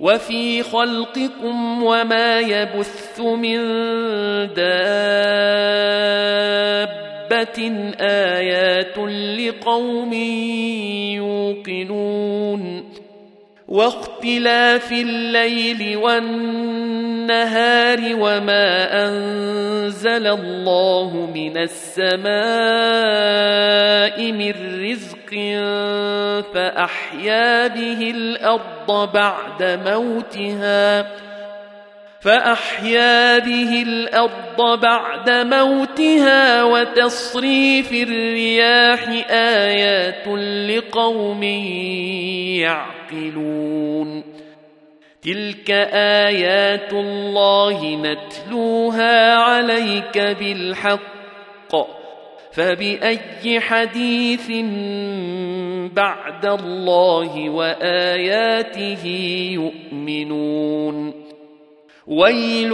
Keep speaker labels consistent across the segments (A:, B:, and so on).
A: وفي خلقكم وما يبث من دابة آيات لقوم يوقنون واختلاف الليل والنهار وما أنزل الله من السماء من رزق فأحيا به الأرض بعد موتها فأحيا به الأرض بعد موتها وتصريف الرياح آيات لقوم يعقلون. تلك آيات الله نتلوها عليك بالحق. فبأي حديث بعد الله وآياته يؤمنون. ويل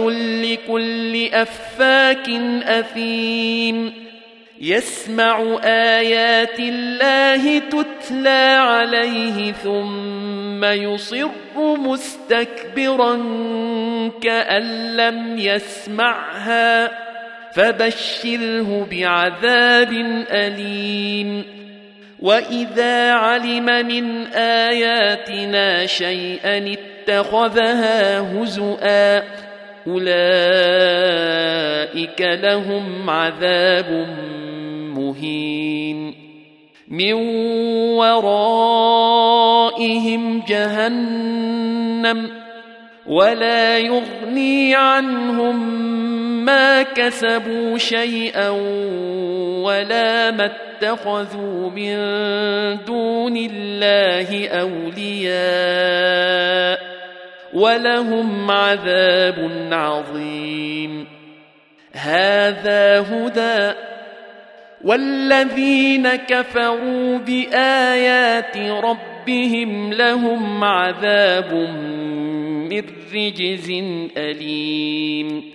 A: لكل أفاك أثيم. يسمع آيات الله تتلى عليه ثم يصر مستكبرا كأن لم يسمعها. فبشره بعذاب أليم. وإذا علم من آياتنا شيئا اتخذها هزؤا. أولئك لهم عذاب مهين. من ورائهم جهنم. ولا يغني عنهم ما كسبوا شيئا ولا ما اتخذوا من دون الله أولياء. ولهم عذاب عظيم. هذا هدى. والذين كفروا بآيات ربهم لهم عذاب من رجز أليم.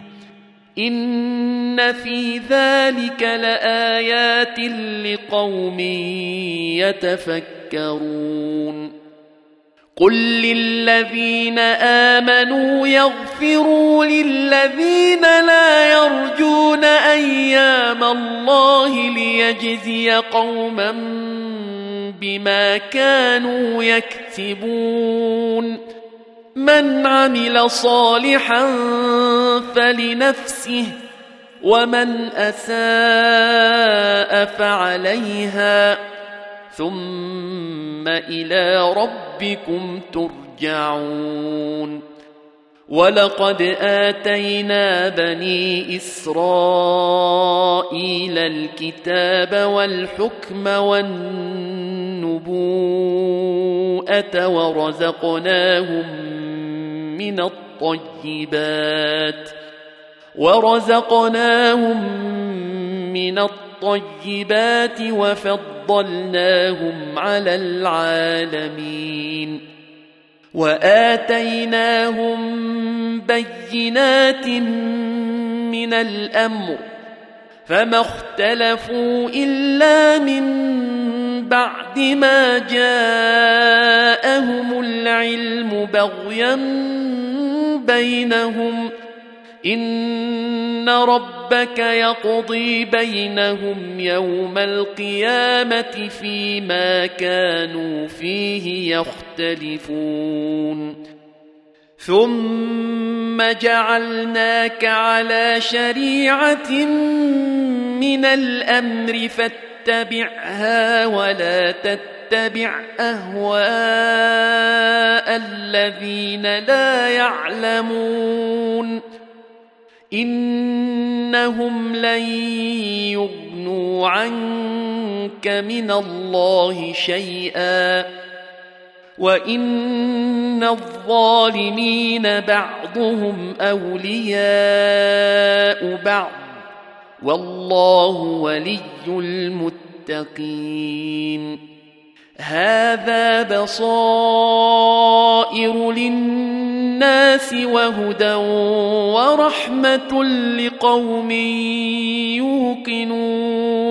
A: ان في ذلك لايات لقوم يتفكرون قل للذين امنوا يغفروا للذين لا يرجون أيام الله ليجزي قوما بما كانوا يكسبون من عمل صالحا فلنفسه ومن أساء فعليها. ثم إلى ربكم ترجعون. ولقد اتينا بني اسرائيل الكتاب والحكم والنبوءه ورزقناهم من الطيبات ورزقناهم من الطيبات وفضلناهم على العالمين وآتيناهم بينات من الأمر فما اختلفوا إلا من بعد ما جاءهم العلم بغيا بينهم. إن ربك يقضي بينهم يوم القيامة فيما كانوا فيه يختلفون. ثم جعلناك على شريعة من الأمر فاتبعها ولا تتبع أهواء الذين لا يعلمون. إنهم لن يغنوا عنك من الله شيئا. وإن الظالمين بعضهم أولياء بعض. والله ولي المتقين. هذا بصائر للناس وهدى ورحمة لقوم يوقنون.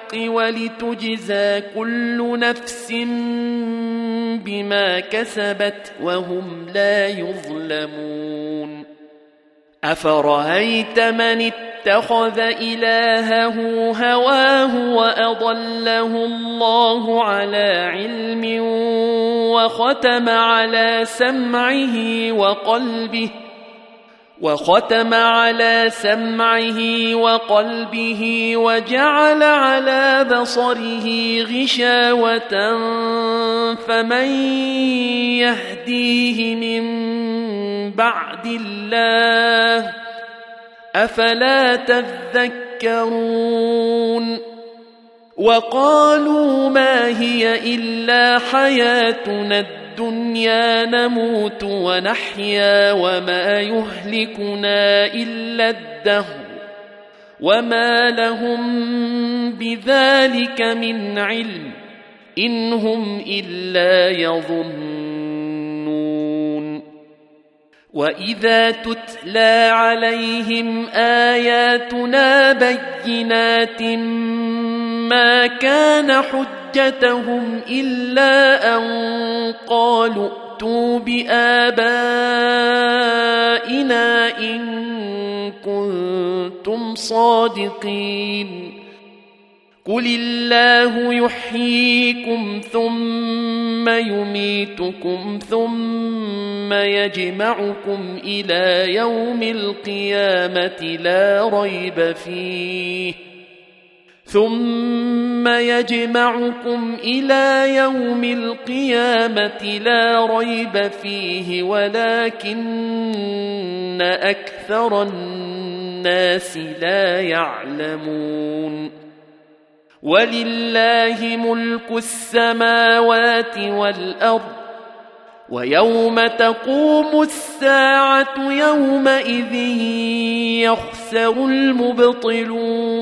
A: الحق ولتجزى كل نفس بما كسبت وهم لا يظلمون. أفرأيت من اتخذ إلهه هواه وأضله الله على علم وختم على سمعه وقلبه وختم على سمعه وقلبه وجعل على بصره غشاوة فمن يهديه من بعد الله أفلا تذكرون؟ وقالوا ما هي إلا حياتنا الدنيا الدنيا نموت ونحيا وما يهلكنا إلا الدهر وما لهم بذلك من علم إن هم إلا يظنون. وإذا تتلى عليهم آياتنا بينات ما كان حجتهم إلا أن قالوا ائتوا بآبائنا إن كنتم صادقين قل الله يحييكم ثم يميتكم ثم يجمعكم إلى يوم القيامة لا ريب فيه ثم يجمعكم إلى يوم القيامة لا ريب فيه ولكن أكثر الناس لا يعلمون ولله ملك السماوات والأرض ويوم تقوم الساعة يومئذ يخسر المبطلون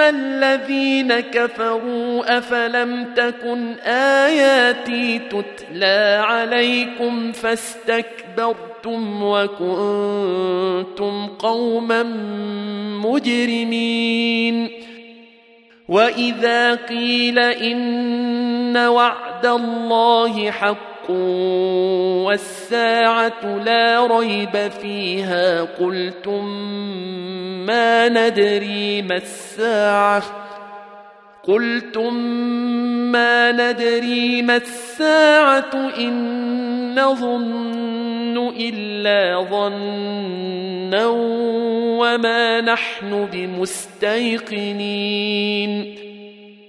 A: الذين كفروا افلم تكن اياتي تتلى عليكم فاستكبرتم وكنتم قوما مجرمين واذا قيل ان وعد الله حق والساعة لا ريب فيها. قلتم ما ندري ما الساعة؟ قلتم ما ندري ما الساعة إن نظن إلا ظنا وما نحن بمستيقنين.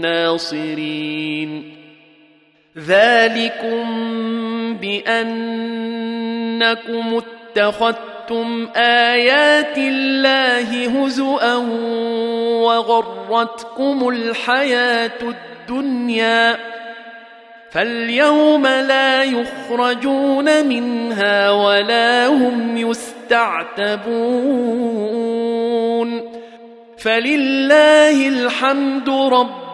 A: ناصرين ذلكم بأنكم اتخذتم آيات الله هزؤا وغرتكم الحياة الدنيا. فاليوم لا يخرجون منها ولا هم يستعتبون. فلله الحمد